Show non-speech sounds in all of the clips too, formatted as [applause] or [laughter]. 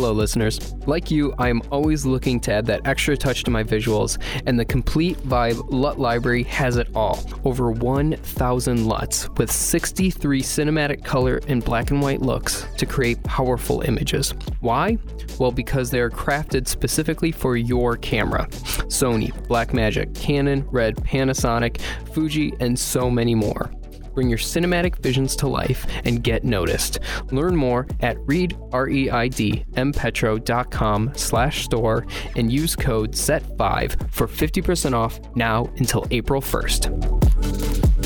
Hello, listeners. Like you, I am always looking to add that extra touch to my visuals, and the Complete Vibe LUT library has it all. Over 1,000 LUTs with 63 cinematic color and black and white looks to create powerful images. Why? Well, because they are crafted specifically for your camera. Sony, Blackmagic, Canon, Red, Panasonic, Fuji, and so many more. Bring your cinematic visions to life and get noticed. Learn more at Reid, R-E-I-D, mpetro.com slash store and use code SET5 for 50% off now until April 1st.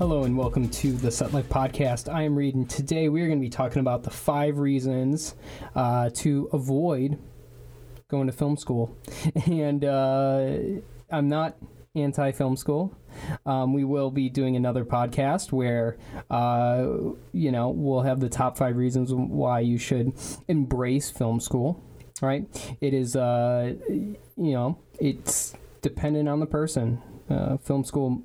Hello and welcome to the Set Life Podcast. I am Reid, and today we are going to be talking about the five reasons uh, to avoid going to film school. [laughs] And uh, I'm not anti film school. Um, we will be doing another podcast where, uh, you know, we'll have the top five reasons why you should embrace film school. Right? It is, uh, you know, it's dependent on the person. Uh, film school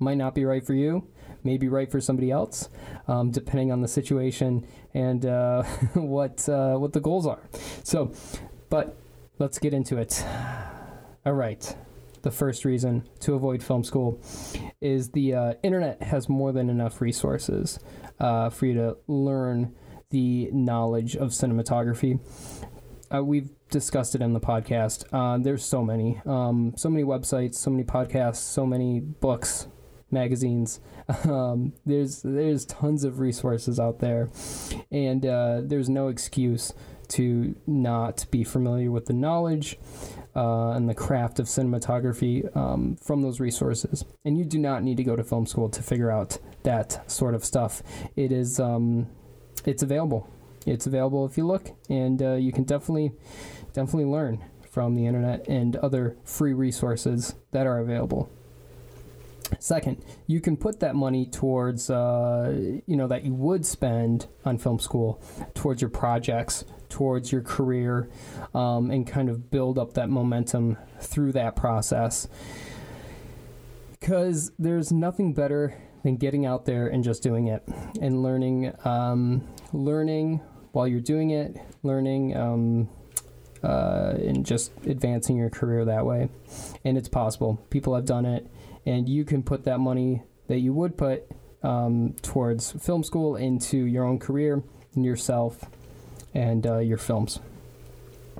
might not be right for you, may be right for somebody else, um, depending on the situation and uh, [laughs] what uh, what the goals are. So, but let's get into it. All right. The first reason to avoid film school is the uh, internet has more than enough resources uh, for you to learn the knowledge of cinematography. Uh, we've discussed it in the podcast. Uh, there's so many, um, so many websites, so many podcasts, so many books, magazines. Um, there's there's tons of resources out there, and uh, there's no excuse to not be familiar with the knowledge uh, and the craft of cinematography um, from those resources. And you do not need to go to film school to figure out that sort of stuff. It is um, it's available. It's available if you look, and uh, you can definitely definitely learn from the internet and other free resources that are available. Second, you can put that money towards, uh, you know, that you would spend on film school towards your projects, towards your career, um, and kind of build up that momentum through that process. Because there's nothing better than getting out there and just doing it and learning, um, learning while you're doing it, learning. Um, uh, and just advancing your career that way. And it's possible. People have done it and you can put that money that you would put um, towards film school into your own career and yourself and uh, your films.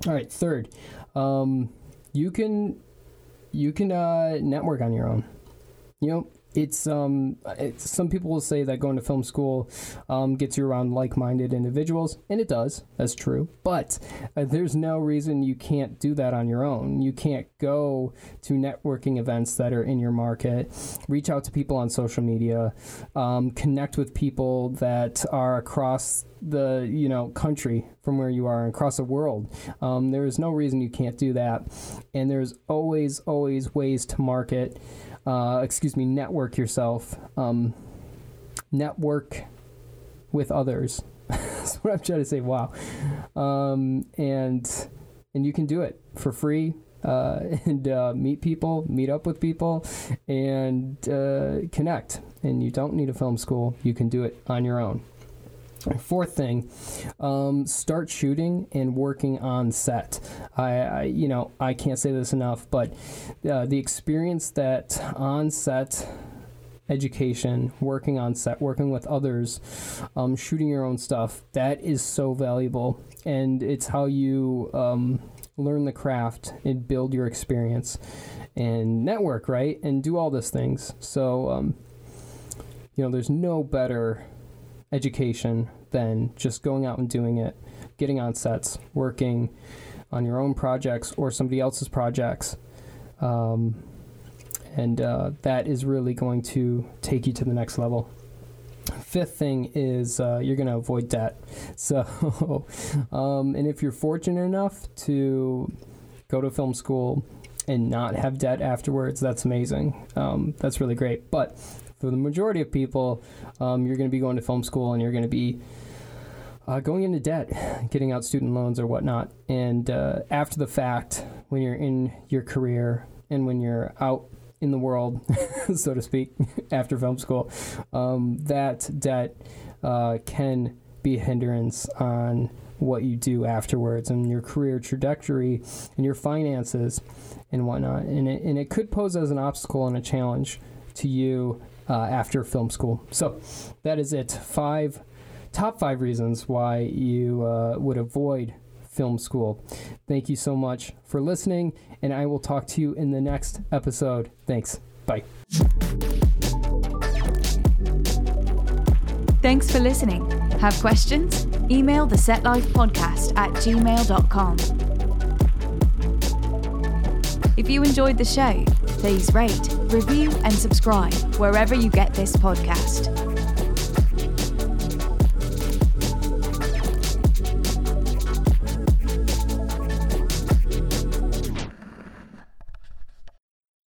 All right, third, um, you can you can uh, network on your own. You know, it's um it's, some people will say that going to film school um, gets you around like-minded individuals and it does. That's true. But uh, there's no reason you can't do that on your own. You can't go to networking events that are in your market reach out to people on social media um, connect with people that are across the you know country from where you are and across the world. Um, there is no reason you can't do that. And there's always always ways to market uh, excuse me, network yourself, um, network with others. [laughs] That's what I'm trying to say. Wow, um, and and you can do it for free. Uh, [laughs] and uh, meet people, meet up with people, and uh, connect. And you don't need a film school; you can do it on your own. Fourth thing, um, start shooting and working on set. I, I, you know, I can't say this enough, but uh, the experience that on set education, working on set, working with others, um, shooting your own stuff, that is so valuable, and it's how you um, learn the craft and build your experience and network, right, and do all these things. So, um, you know, there's no better education than just going out and doing it, getting on sets, working on your own projects or somebody else's projects. Um, and uh, that is really going to take you to the next level. fifth thing is uh, you're going to avoid debt. [laughs] So, um, and if you're fortunate enough to go to film school and not have debt afterwards, that's amazing. Um, that's really great. But for the majority of people, um, you're going to be going to film school and you're going to be uh, going into debt, getting out student loans or whatnot. And uh, after the fact, when you're in your career and when you're out in the world, [laughs] so to speak, [laughs] after film school, um, that debt uh, can be a hindrance on what you do afterwards and your career trajectory and your finances and whatnot. And it, and it could pose as an obstacle and a challenge to you uh, after film school. So that is it. Five top five reasons why you uh, would avoid film school. Thank you so much for listening, and I will talk to you in the next episode. Thanks. Bye. Thanks for listening. Have questions? Email the Set Life Podcast at gmail.com. If you enjoyed the show, please rate, review, and subscribe wherever you get this podcast.